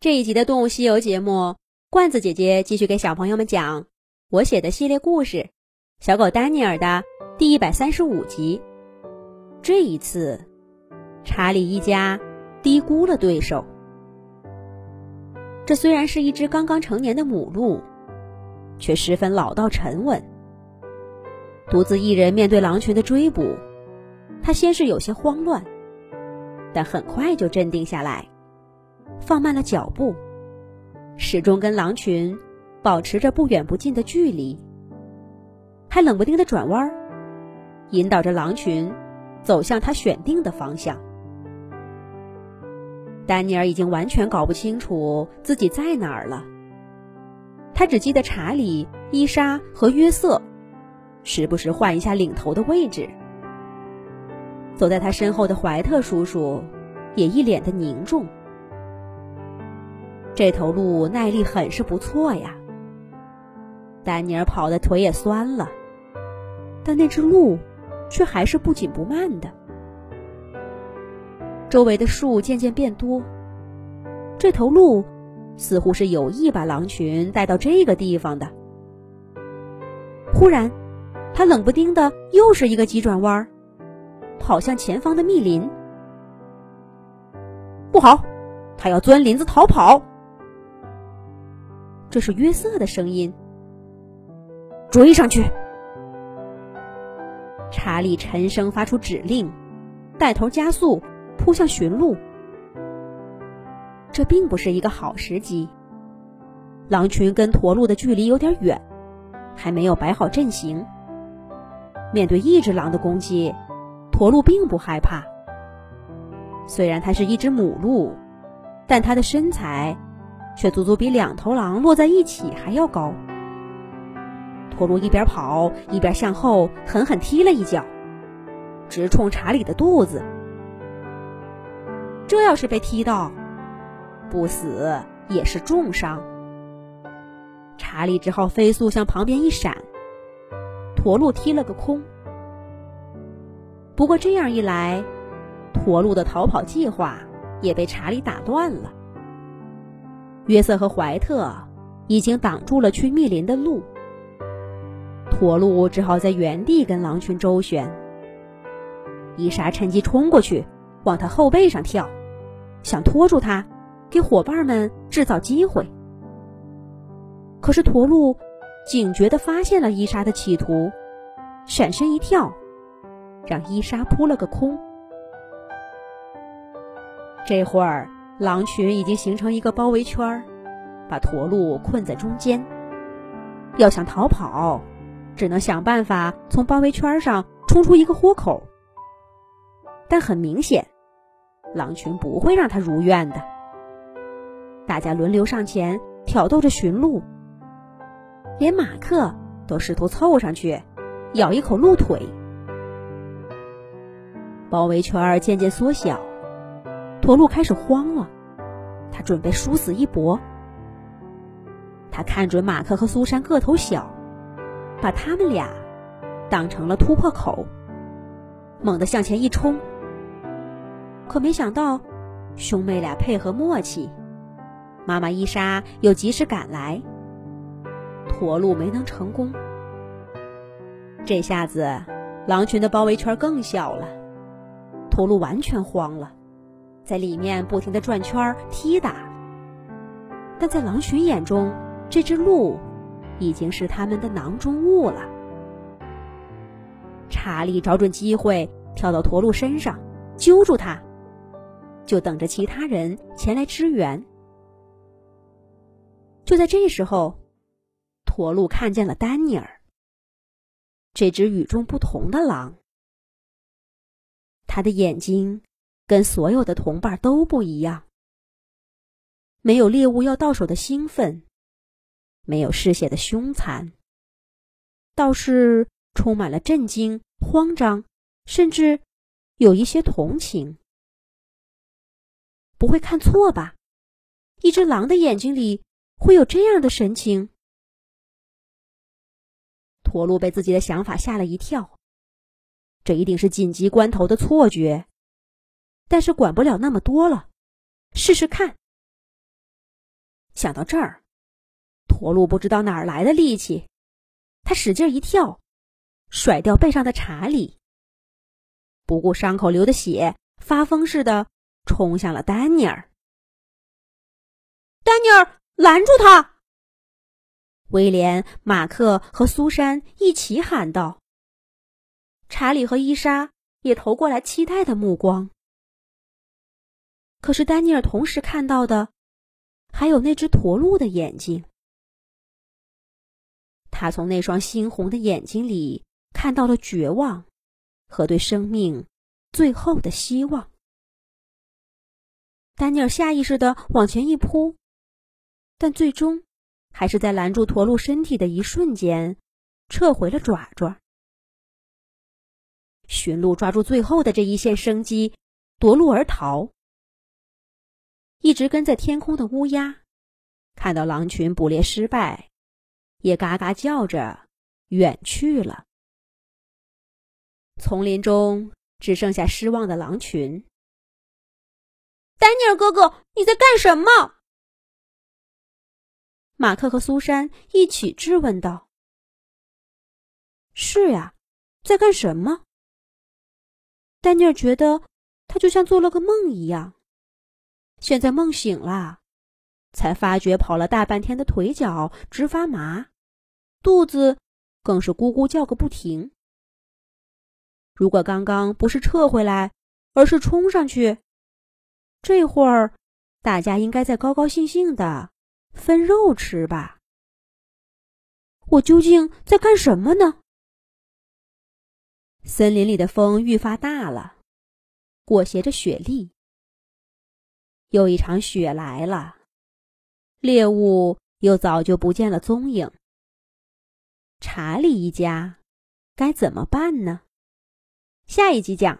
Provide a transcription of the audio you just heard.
这一集的《动物西游》节目，罐子姐姐继续给小朋友们讲我写的系列故事《小狗丹尼尔》的第一百三十五集。这一次，查理一家低估了对手。这虽然是一只刚刚成年的母鹿，却十分老道沉稳。独自一人面对狼群的追捕，他先是有些慌乱，但很快就镇定下来。放慢了脚步，始终跟狼群保持着不远不近的距离，还冷不丁的转弯，引导着狼群走向他选定的方向。丹尼尔已经完全搞不清楚自己在哪儿了，他只记得查理、伊莎和约瑟时不时换一下领头的位置，走在他身后的怀特叔叔也一脸的凝重。这头鹿耐力很是不错呀。丹尼尔跑的腿也酸了，但那只鹿却还是不紧不慢的。周围的树渐渐变多，这头鹿似乎是有意把狼群带到这个地方的。忽然，他冷不丁的又是一个急转弯，跑向前方的密林。不好，他要钻林子逃跑！这是约瑟的声音。追上去！查理沉声发出指令，带头加速扑向驯鹿。这并不是一个好时机。狼群跟驼鹿的距离有点远，还没有摆好阵型。面对一只狼的攻击，驼鹿并不害怕。虽然它是一只母鹿，但它的身材。却足足比两头狼摞在一起还要高。驼鹿一边跑一边向后狠狠踢了一脚，直冲查理的肚子。这要是被踢到，不死也是重伤。查理只好飞速向旁边一闪，驼鹿踢了个空。不过这样一来，驼鹿的逃跑计划也被查理打断了。约瑟和怀特已经挡住了去密林的路，驼鹿只好在原地跟狼群周旋。伊莎趁机冲过去，往他后背上跳，想拖住他，给伙伴们制造机会。可是驼鹿警觉地发现了伊莎的企图，闪身一跳，让伊莎扑了个空。这会儿。狼群已经形成一个包围圈把驼鹿困在中间。要想逃跑，只能想办法从包围圈上冲出一个豁口。但很明显，狼群不会让他如愿的。大家轮流上前挑逗着驯鹿，连马克都试图凑上去咬一口鹿腿。包围圈渐渐缩小。驼鹿开始慌了，他准备殊死一搏。他看准马克和苏珊个头小，把他们俩当成了突破口，猛地向前一冲。可没想到，兄妹俩配合默契，妈妈伊莎又及时赶来，驼鹿没能成功。这下子，狼群的包围圈更小了，驼鹿完全慌了。在里面不停的转圈踢打，但在狼群眼中，这只鹿已经是他们的囊中物了。查理找准机会跳到驼鹿身上，揪住它，就等着其他人前来支援。就在这时候，驼鹿看见了丹尼尔，这只与众不同的狼，他的眼睛。跟所有的同伴都不一样，没有猎物要到手的兴奋，没有嗜血的凶残，倒是充满了震惊、慌张，甚至有一些同情。不会看错吧？一只狼的眼睛里会有这样的神情？驼鹿被自己的想法吓了一跳，这一定是紧急关头的错觉。但是管不了那么多了，试试看。想到这儿，驼鹿不知道哪儿来的力气，他使劲一跳，甩掉背上的查理，不顾伤口流的血，发疯似的冲向了丹尼尔。丹尼尔，拦住他！威廉、马克和苏珊一起喊道。查理和伊莎也投过来期待的目光。可是丹尼尔同时看到的，还有那只驼鹿的眼睛。他从那双猩红的眼睛里看到了绝望，和对生命最后的希望。丹尼尔下意识的往前一扑，但最终还是在拦住驼鹿身体的一瞬间，撤回了爪爪。驯鹿抓住最后的这一线生机，夺路而逃。一直跟在天空的乌鸦，看到狼群捕猎失败，也嘎嘎叫着远去了。丛林中只剩下失望的狼群。丹尼尔哥哥，你在干什么？马克和苏珊一起质问道：“是呀，在干什么？”丹尼尔觉得他就像做了个梦一样。现在梦醒了，才发觉跑了大半天的腿脚直发麻，肚子更是咕咕叫个不停。如果刚刚不是撤回来，而是冲上去，这会儿大家应该在高高兴兴的分肉吃吧？我究竟在干什么呢？森林里的风愈发大了，裹挟着雪粒。又一场雪来了，猎物又早就不见了踪影。查理一家该怎么办呢？下一集讲。